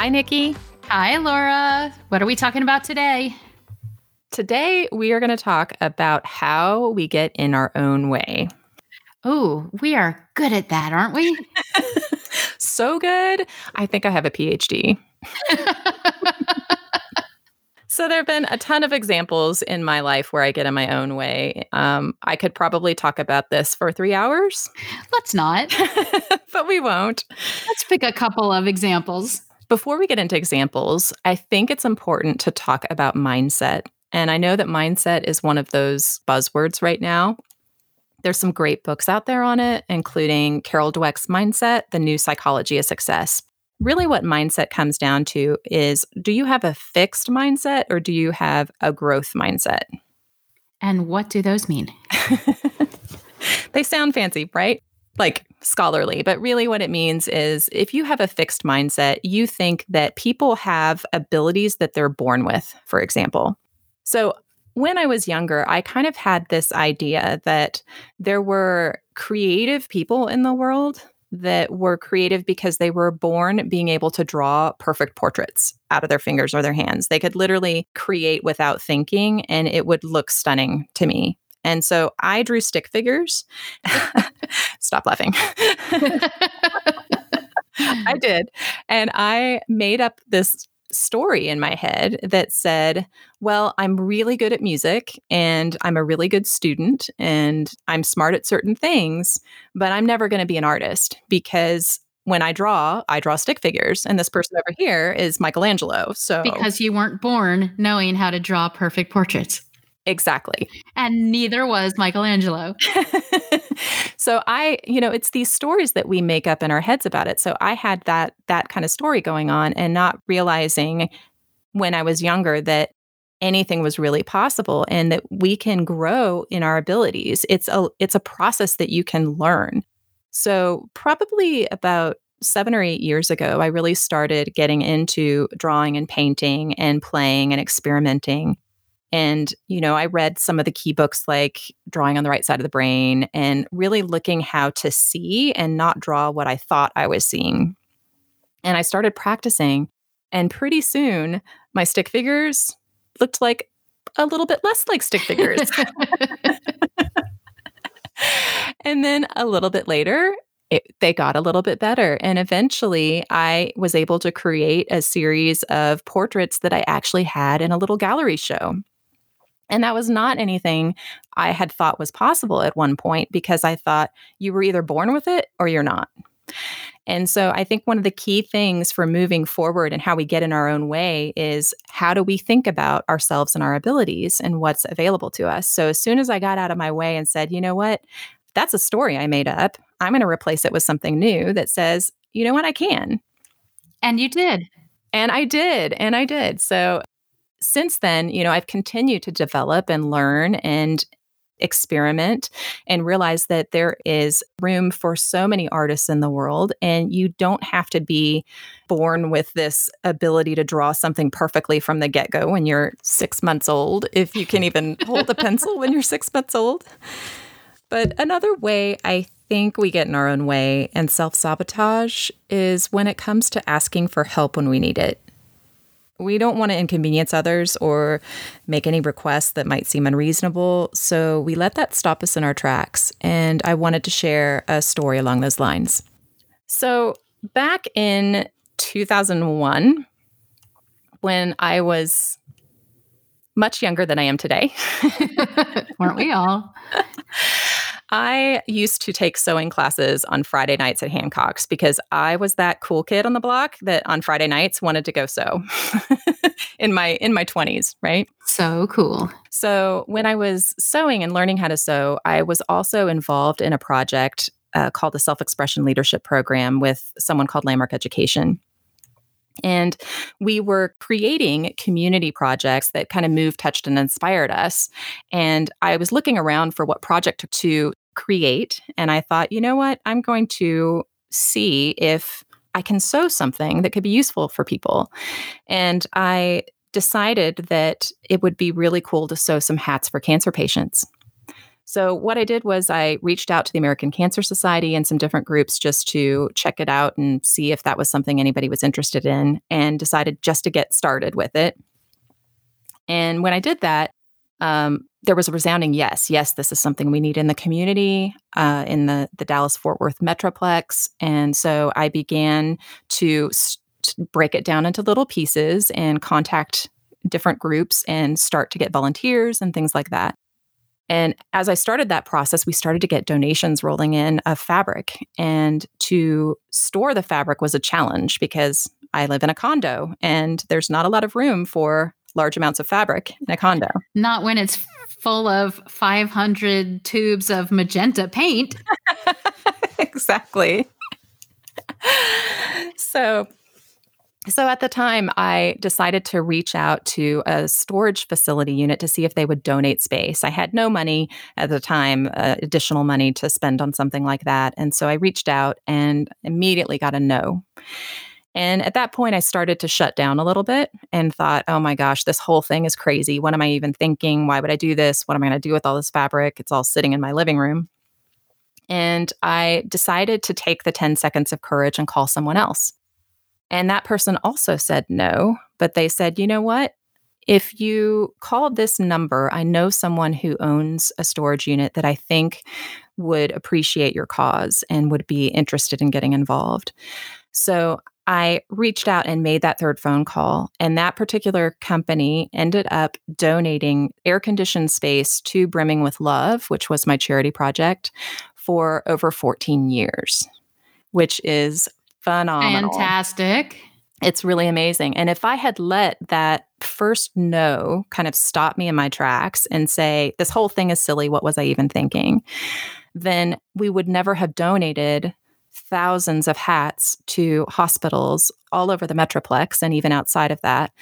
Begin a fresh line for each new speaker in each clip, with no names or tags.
Hi, Nikki.
Hi, Laura. What are we talking about today?
Today, we are going to talk about how we get in our own way.
Oh, we are good at that, aren't we?
so good. I think I have a PhD. so there have been a ton of examples in my life where I get in my own way. Um, I could probably talk about this for three hours.
Let's not,
but we won't.
Let's pick a couple of examples.
Before we get into examples, I think it's important to talk about mindset. And I know that mindset is one of those buzzwords right now. There's some great books out there on it, including Carol Dweck's Mindset, The New Psychology of Success. Really, what mindset comes down to is do you have a fixed mindset or do you have a growth mindset?
And what do those mean?
they sound fancy, right? Like scholarly, but really what it means is if you have a fixed mindset, you think that people have abilities that they're born with, for example. So when I was younger, I kind of had this idea that there were creative people in the world that were creative because they were born being able to draw perfect portraits out of their fingers or their hands. They could literally create without thinking and it would look stunning to me. And so I drew stick figures. Stop laughing. I did. And I made up this story in my head that said, Well, I'm really good at music and I'm a really good student and I'm smart at certain things, but I'm never going to be an artist because when I draw, I draw stick figures. And this person over here is Michelangelo. So,
because you weren't born knowing how to draw perfect portraits.
Exactly.
And neither was Michelangelo.
so I, you know, it's these stories that we make up in our heads about it. So I had that that kind of story going on and not realizing when I was younger that anything was really possible and that we can grow in our abilities. It's a it's a process that you can learn. So probably about 7 or 8 years ago I really started getting into drawing and painting and playing and experimenting and, you know, I read some of the key books like Drawing on the Right Side of the Brain and really looking how to see and not draw what I thought I was seeing. And I started practicing. And pretty soon, my stick figures looked like a little bit less like stick figures. and then a little bit later, it, they got a little bit better. And eventually, I was able to create a series of portraits that I actually had in a little gallery show. And that was not anything I had thought was possible at one point because I thought you were either born with it or you're not. And so I think one of the key things for moving forward and how we get in our own way is how do we think about ourselves and our abilities and what's available to us. So as soon as I got out of my way and said, you know what, that's a story I made up, I'm going to replace it with something new that says, you know what, I can.
And you did.
And I did. And I did. So since then, you know, I've continued to develop and learn and experiment and realize that there is room for so many artists in the world and you don't have to be born with this ability to draw something perfectly from the get-go when you're 6 months old if you can even hold a pencil when you're 6 months old. But another way I think we get in our own way and self-sabotage is when it comes to asking for help when we need it we don't want to inconvenience others or make any requests that might seem unreasonable. So we let that stop us in our tracks. And I wanted to share a story along those lines. So back in 2001, when I was much younger than I am today,
weren't we all?
I used to take sewing classes on Friday nights at Hancock's because I was that cool kid on the block that on Friday nights wanted to go sew in my in my 20s, right?
So cool.
So, when I was sewing and learning how to sew, I was also involved in a project uh, called the Self Expression Leadership Program with someone called Landmark Education. And we were creating community projects that kind of moved, touched, and inspired us. And I was looking around for what project to create. And I thought, you know what? I'm going to see if I can sew something that could be useful for people. And I decided that it would be really cool to sew some hats for cancer patients. So, what I did was I reached out to the American Cancer Society and some different groups just to check it out and see if that was something anybody was interested in, and decided just to get started with it. And when I did that, um, there was a resounding yes. Yes, this is something we need in the community, uh, in the, the Dallas Fort Worth Metroplex. And so I began to st- break it down into little pieces and contact different groups and start to get volunteers and things like that. And as I started that process, we started to get donations rolling in of fabric. And to store the fabric was a challenge because I live in a condo and there's not a lot of room for large amounts of fabric in a condo.
Not when it's full of 500 tubes of magenta paint.
exactly. so so at the time, I decided to reach out to a storage facility unit to see if they would donate space. I had no money at the time, uh, additional money to spend on something like that. And so I reached out and immediately got a no. And at that point, I started to shut down a little bit and thought, oh my gosh, this whole thing is crazy. What am I even thinking? Why would I do this? What am I going to do with all this fabric? It's all sitting in my living room. And I decided to take the 10 seconds of courage and call someone else. And that person also said no, but they said, you know what? If you call this number, I know someone who owns a storage unit that I think would appreciate your cause and would be interested in getting involved. So I reached out and made that third phone call. And that particular company ended up donating air conditioned space to Brimming with Love, which was my charity project, for over 14 years, which is phenomenal.
Fantastic.
It's really amazing. And if I had let that first no kind of stop me in my tracks and say, this whole thing is silly, what was I even thinking? Then we would never have donated thousands of hats to hospitals all over the Metroplex and even outside of that.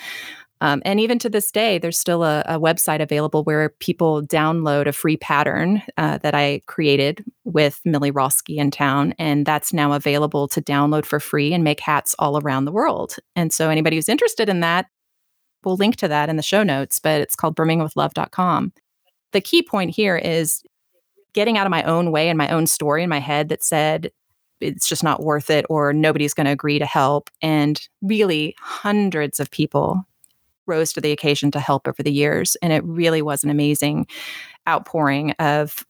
Um, and even to this day, there's still a, a, website available where people download a free pattern uh, that I created with Millie Roski in town. And that's now available to download for free and make hats all around the world. And so anybody who's interested in that, we'll link to that in the show notes, but it's called brimmingwithlove.com. The key point here is getting out of my own way and my own story in my head that said, it's just not worth it or nobody's going to agree to help. And really, hundreds of people rose to the occasion to help over the years. And it really was an amazing outpouring of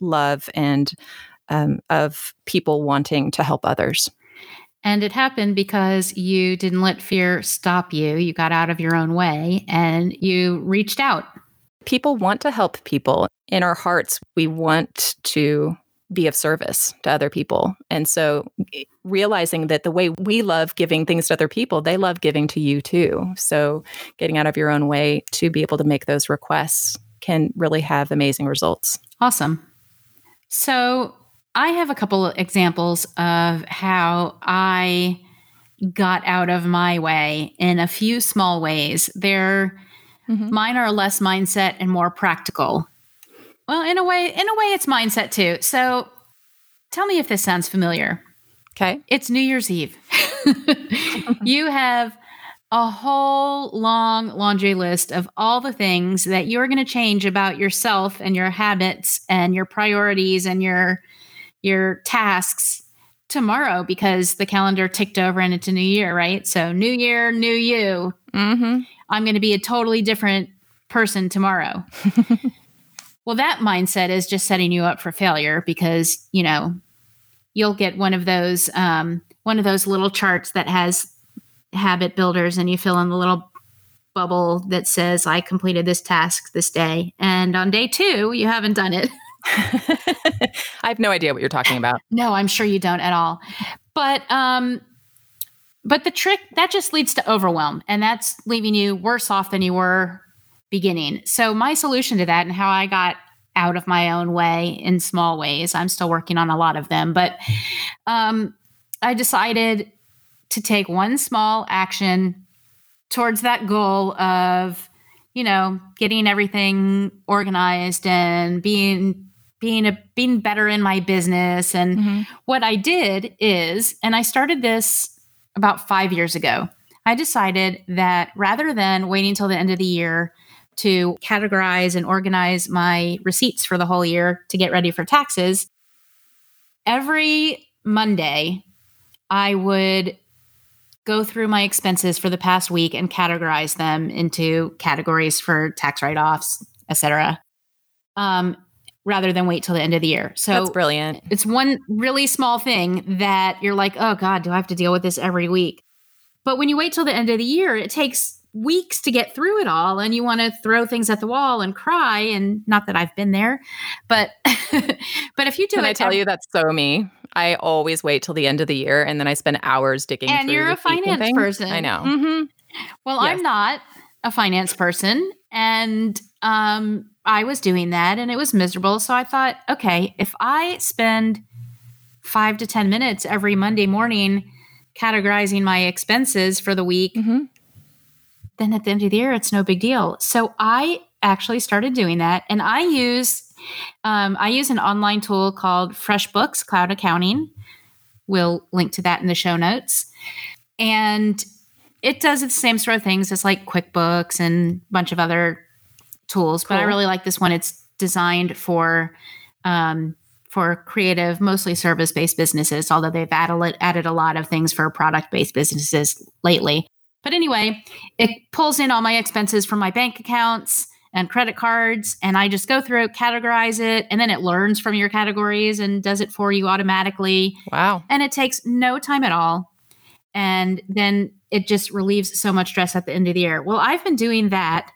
love and um, of people wanting to help others.
And it happened because you didn't let fear stop you. You got out of your own way and you reached out.
People want to help people. In our hearts, we want to be of service to other people. And so realizing that the way we love giving things to other people, they love giving to you too. So getting out of your own way to be able to make those requests can really have amazing results.
Awesome. So I have a couple of examples of how I got out of my way in a few small ways. They're mm-hmm. mine are less mindset and more practical. Well, in a way, in a way, it's mindset too. So, tell me if this sounds familiar.
Okay,
it's New Year's Eve. you have a whole long laundry list of all the things that you're going to change about yourself and your habits and your priorities and your your tasks tomorrow because the calendar ticked over and it's a new year right so new year new you mm-hmm. i'm going to be a totally different person tomorrow well, that mindset is just setting you up for failure because, you know, you'll get one of those um, one of those little charts that has habit builders and you fill in the little bubble that says I completed this task this day. And on day 2, you haven't done it.
I have no idea what you're talking about.
No, I'm sure you don't at all. But um but the trick that just leads to overwhelm and that's leaving you worse off than you were beginning. So my solution to that and how I got out of my own way in small ways. I'm still working on a lot of them, but um, I decided to take one small action towards that goal of, you know, getting everything organized and being being a being better in my business and mm-hmm. what I did is and I started this about 5 years ago. I decided that rather than waiting till the end of the year to categorize and organize my receipts for the whole year to get ready for taxes, every Monday I would go through my expenses for the past week and categorize them into categories for tax write-offs, etc. Um, rather than wait till the end of the year. So
that's brilliant.
It's one really small thing that you're like, oh God, do I have to deal with this every week? But when you wait till the end of the year, it takes weeks to get through it all and you want to throw things at the wall and cry and not that I've been there but but if you do
Can
it
I tell every- you that's so me? I always wait till the end of the year and then I spend hours digging
and you're a finance person
I know.
Mm-hmm. well yes. I'm not a finance person and um I was doing that and it was miserable so I thought okay if I spend 5 to 10 minutes every Monday morning categorizing my expenses for the week mm-hmm then at the end of the year, it's no big deal. So I actually started doing that, and I use um, I use an online tool called FreshBooks Cloud Accounting. We'll link to that in the show notes, and it does the same sort of things as like QuickBooks and a bunch of other tools. Cool. But I really like this one. It's designed for um, for creative, mostly service based businesses, although they've added, added a lot of things for product based businesses lately. But anyway, it pulls in all my expenses from my bank accounts and credit cards, and I just go through it, categorize it, and then it learns from your categories and does it for you automatically.
Wow.
And it takes no time at all. And then it just relieves so much stress at the end of the year. Well, I've been doing that.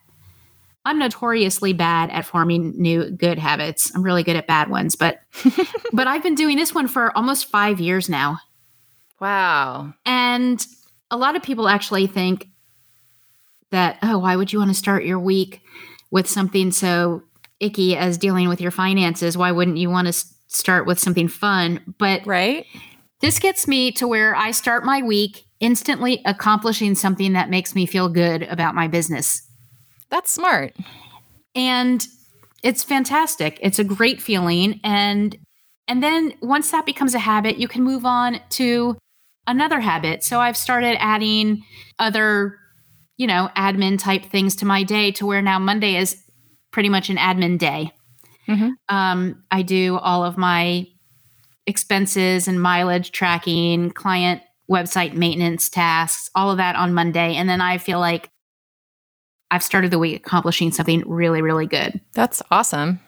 I'm notoriously bad at forming new good habits. I'm really good at bad ones, but but I've been doing this one for almost 5 years now.
Wow.
And a lot of people actually think that, oh, why would you want to start your week with something so icky as dealing with your finances? Why wouldn't you want to start with something fun? But
right.
This gets me to where I start my week instantly accomplishing something that makes me feel good about my business.
That's smart.
And it's fantastic. It's a great feeling and and then once that becomes a habit, you can move on to another habit. So I've started adding other, you know, admin type things to my day to where now Monday is pretty much an admin day. Mm-hmm. Um, I do all of my expenses and mileage tracking, client website maintenance tasks, all of that on Monday. And then I feel like I've started the week accomplishing something really, really good.
That's awesome.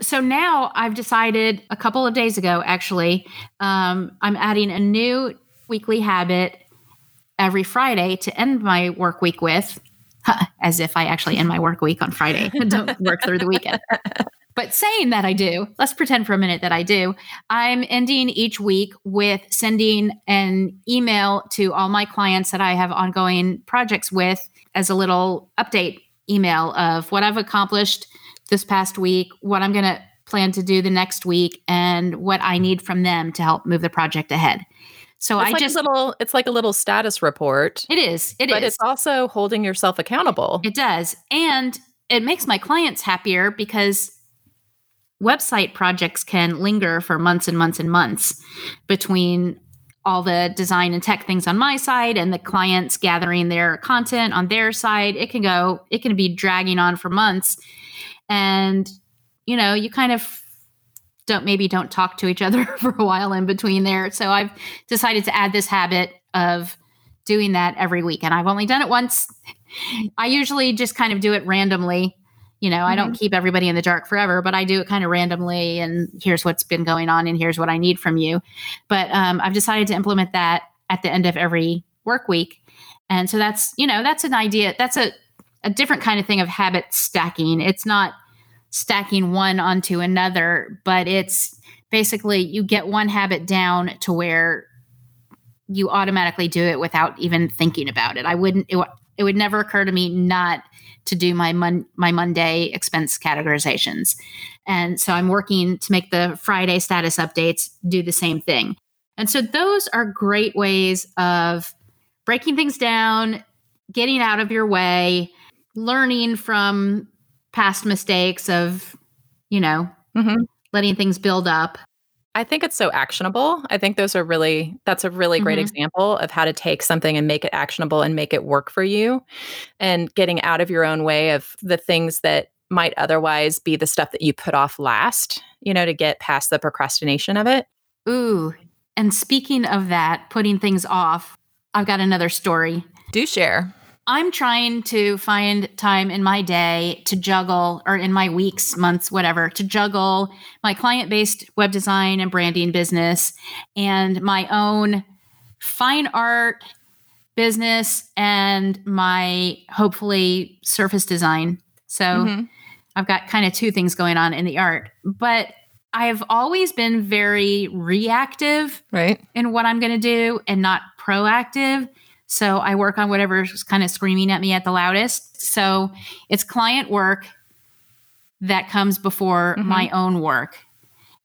So now I've decided a couple of days ago, actually, um, I'm adding a new weekly habit every Friday to end my work week with, as if I actually end my work week on Friday and don't work through the weekend. But saying that I do, let's pretend for a minute that I do. I'm ending each week with sending an email to all my clients that I have ongoing projects with as a little update email of what I've accomplished this past week, what I'm going to plan to do the next week, and what I need from them to help move the project ahead. So
it's
I
like
just
little it's like a little status report.
It is. It
but
is.
it's also holding yourself accountable.
It does. And it makes my clients happier because website projects can linger for months and months and months between all the design and tech things on my side and the clients gathering their content on their side. It can go, it can be dragging on for months. And, you know, you kind of don't maybe don't talk to each other for a while in between there. So I've decided to add this habit of doing that every week. And I've only done it once. I usually just kind of do it randomly. You know, mm-hmm. I don't mm-hmm. keep everybody in the dark forever, but I do it kind of randomly. And here's what's been going on, and here's what I need from you. But um, I've decided to implement that at the end of every work week. And so that's, you know, that's an idea. That's a, a different kind of thing of habit stacking. It's not stacking one onto another, but it's basically you get one habit down to where you automatically do it without even thinking about it. I wouldn't, it, it would never occur to me not to do my mon- my Monday expense categorizations. And so I'm working to make the Friday status updates do the same thing. And so those are great ways of breaking things down, getting out of your way, learning from past mistakes of, you know, mm-hmm. letting things build up.
I think it's so actionable. I think those are really, that's a really great mm-hmm. example of how to take something and make it actionable and make it work for you and getting out of your own way of the things that might otherwise be the stuff that you put off last, you know, to get past the procrastination of it.
Ooh. And speaking of that, putting things off, I've got another story.
Do share.
I'm trying to find time in my day to juggle, or in my weeks, months, whatever, to juggle my client based web design and branding business and my own fine art business and my hopefully surface design. So mm-hmm. I've got kind of two things going on in the art, but I've always been very reactive
right.
in what I'm going to do and not proactive. So I work on whatever's kind of screaming at me at the loudest. So it's client work that comes before mm-hmm. my own work.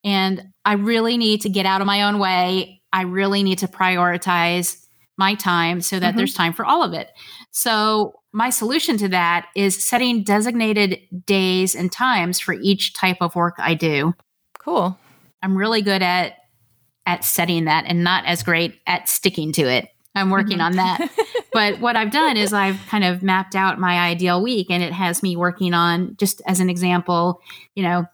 And I really need to get out of my own way. I really need to prioritize my time so that mm-hmm. there's time for all of it. So my solution to that is setting designated days and times for each type of work I do.
Cool.
I'm really good at at setting that and not as great at sticking to it. I'm working mm-hmm. on that. but what I've done is I've kind of mapped out my ideal week and it has me working on, just as an example, you know,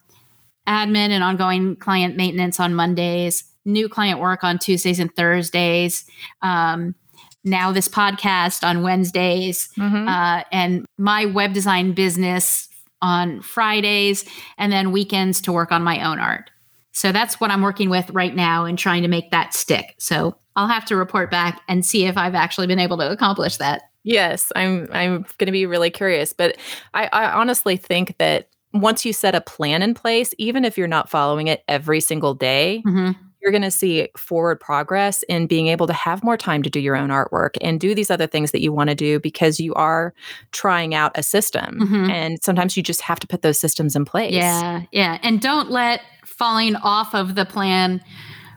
admin and ongoing client maintenance on Mondays, new client work on Tuesdays and Thursdays. Um, now this podcast on Wednesdays, mm-hmm. uh, and my web design business on Fridays, and then weekends to work on my own art. So that's what I'm working with right now and trying to make that stick. So I'll have to report back and see if I've actually been able to accomplish that.
Yes, I'm I'm going to be really curious, but I, I honestly think that once you set a plan in place, even if you're not following it every single day, mm-hmm. you're going to see forward progress in being able to have more time to do your own artwork and do these other things that you want to do because you are trying out a system. Mm-hmm. And sometimes you just have to put those systems in place.
Yeah. Yeah. And don't let falling off of the plan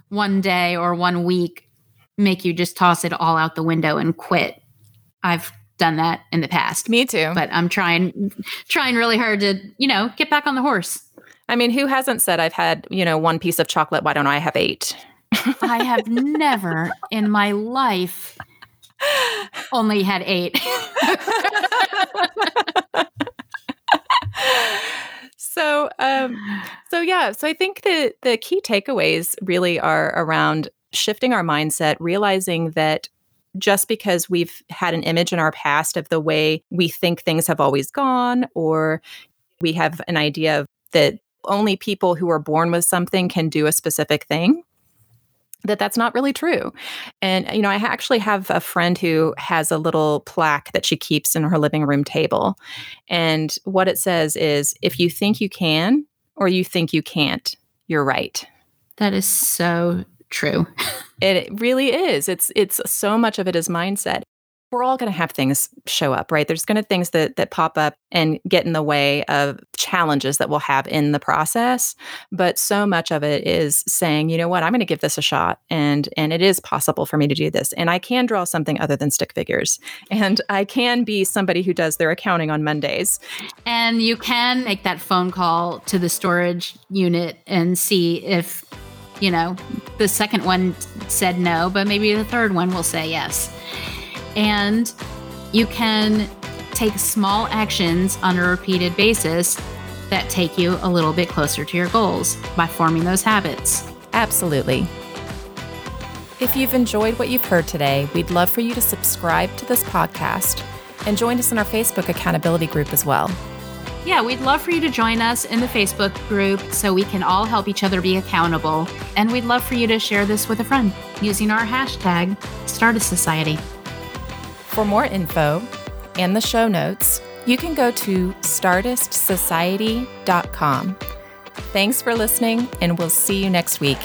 one day or one week make you just toss it all out the window and quit. I've done that in the past.
Me too.
But I'm trying trying really hard to, you know, get back on the horse.
I mean, who hasn't said I've had, you know, one piece of chocolate, why don't I have 8?
I have never in my life only had 8.
so um so yeah so i think the the key takeaways really are around shifting our mindset realizing that just because we've had an image in our past of the way we think things have always gone or we have an idea that only people who are born with something can do a specific thing that that's not really true. And you know, I actually have a friend who has a little plaque that she keeps in her living room table. And what it says is if you think you can or you think you can't, you're right.
That is so true.
it really is. It's it's so much of it is mindset we're all going to have things show up, right? There's going to things that that pop up and get in the way of challenges that we'll have in the process, but so much of it is saying, you know what, I'm going to give this a shot and and it is possible for me to do this and I can draw something other than stick figures and I can be somebody who does their accounting on Mondays.
And you can make that phone call to the storage unit and see if you know, the second one said no, but maybe the third one will say yes. And you can take small actions on a repeated basis that take you a little bit closer to your goals by forming those habits.
Absolutely. If you've enjoyed what you've heard today, we'd love for you to subscribe to this podcast and join us in our Facebook accountability group as well.
Yeah, we'd love for you to join us in the Facebook group so we can all help each other be accountable. And we'd love for you to share this with a friend using our hashtag Stardust Society.
For more info and the show notes, you can go to stardustsociety.com. Thanks for listening, and we'll see you next week.